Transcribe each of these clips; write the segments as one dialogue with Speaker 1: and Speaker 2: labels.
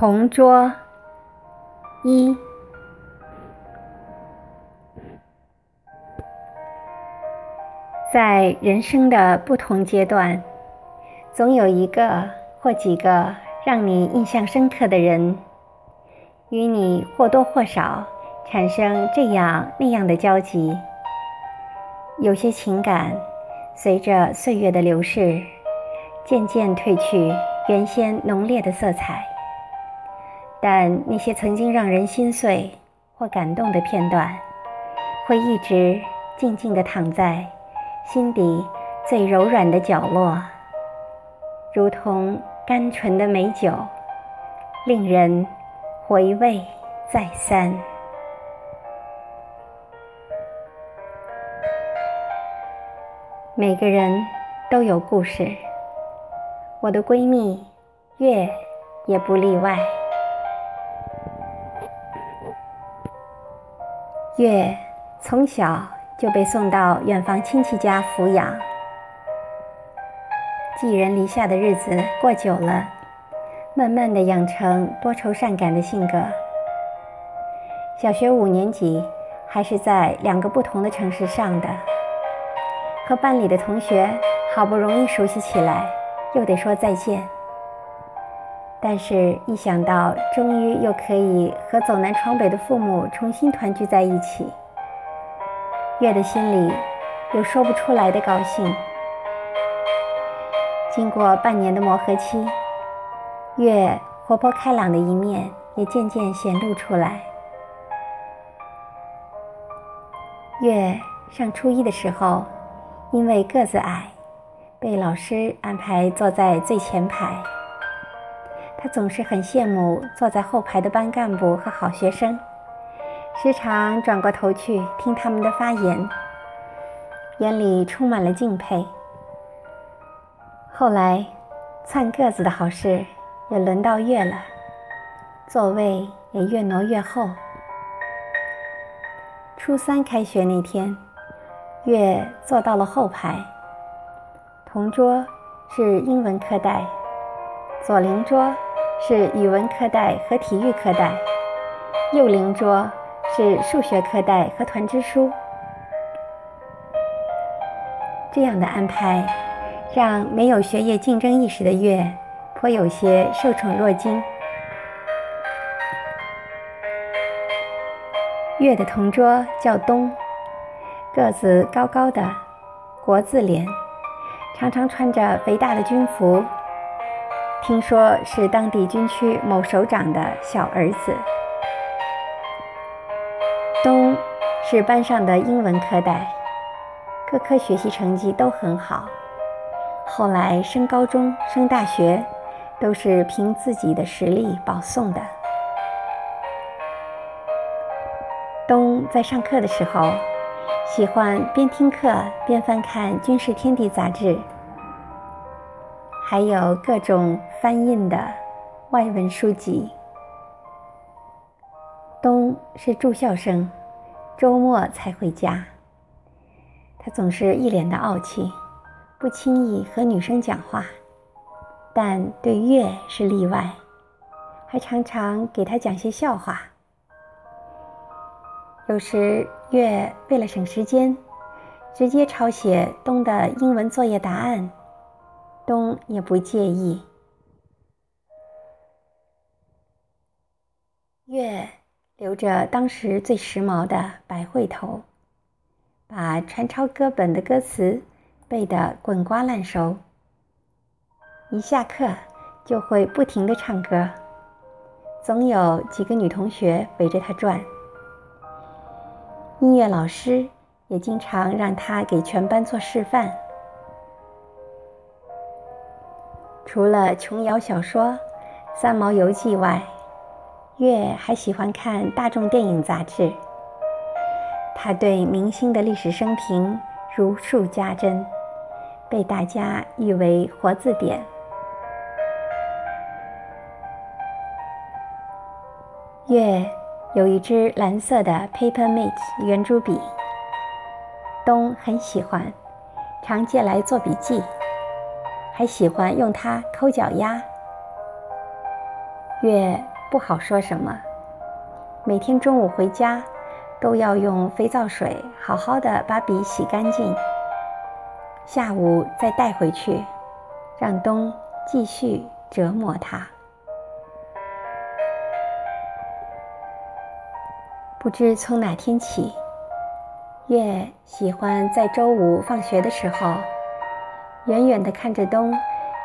Speaker 1: 同桌一，在人生的不同阶段，总有一个或几个让你印象深刻的人，与你或多或少产生这样那样的交集。有些情感随着岁月的流逝，渐渐褪去原先浓烈的色彩。但那些曾经让人心碎或感动的片段，会一直静静地躺在心底最柔软的角落，如同甘醇的美酒，令人回味再三。每个人都有故事，我的闺蜜月也不例外。月从小就被送到远房亲戚家抚养，寄人篱下的日子过久了，慢慢的养成多愁善感的性格。小学五年级还是在两个不同的城市上的，和班里的同学好不容易熟悉起来，又得说再见。但是，一想到终于又可以和走南闯北的父母重新团聚在一起，月的心里有说不出来的高兴。经过半年的磨合期，月活泼开朗的一面也渐渐显露出来。月上初一的时候，因为个子矮，被老师安排坐在最前排。他总是很羡慕坐在后排的班干部和好学生，时常转过头去听他们的发言，眼里充满了敬佩。后来，窜个子的好事也轮到月了，座位也越挪越后。初三开学那天，月坐到了后排，同桌是英文课代，左邻桌。是语文课代和体育课代，右邻桌是数学课代和团支书。这样的安排，让没有学业竞争意识的月颇有些受宠若惊。月的同桌叫东，个子高高的，国字脸，常常穿着肥大的军服。听说是当地军区某首长的小儿子。东是班上的英文科代，各科学习成绩都很好。后来升高中、升大学，都是凭自己的实力保送的。东在上课的时候，喜欢边听课边翻看《军事天地》杂志。还有各种翻印的外文书籍。东是住校生，周末才回家。他总是一脸的傲气，不轻易和女生讲话，但对月是例外，还常常给他讲些笑话。有时月为了省时间，直接抄写东的英文作业答案。东也不介意。月留着当时最时髦的白会头，把传抄歌本的歌词背得滚瓜烂熟。一下课就会不停的唱歌，总有几个女同学围着他转。音乐老师也经常让他给全班做示范。除了琼瑶小说《三毛游记》外，月还喜欢看大众电影杂志。他对明星的历史生平如数家珍，被大家誉为“活字典”。月有一支蓝色的 Paper Mate 圆珠笔，东很喜欢，常借来做笔记。还喜欢用它抠脚丫。月不好说什么。每天中午回家，都要用肥皂水好好的把笔洗干净，下午再带回去，让冬继续折磨他。不知从哪天起，月喜欢在周五放学的时候，远远的看着冬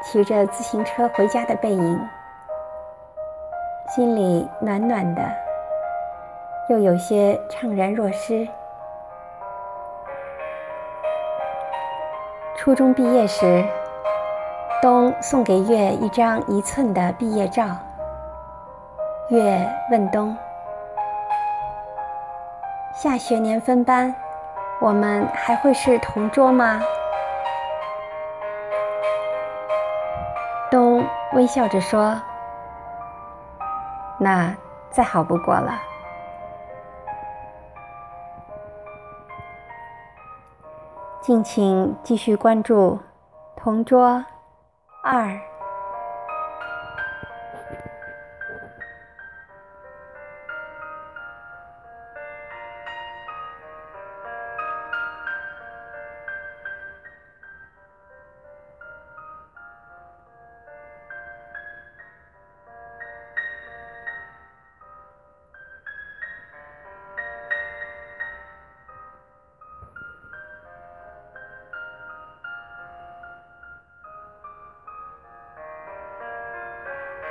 Speaker 1: 骑着自行车回家的背影。心里暖暖的，又有些怅然若失。初中毕业时，冬送给月一张一寸的毕业照。月问冬：“下学年分班，我们还会是同桌吗？”微笑着说。那再好不过了。敬请继续关注《同桌二》。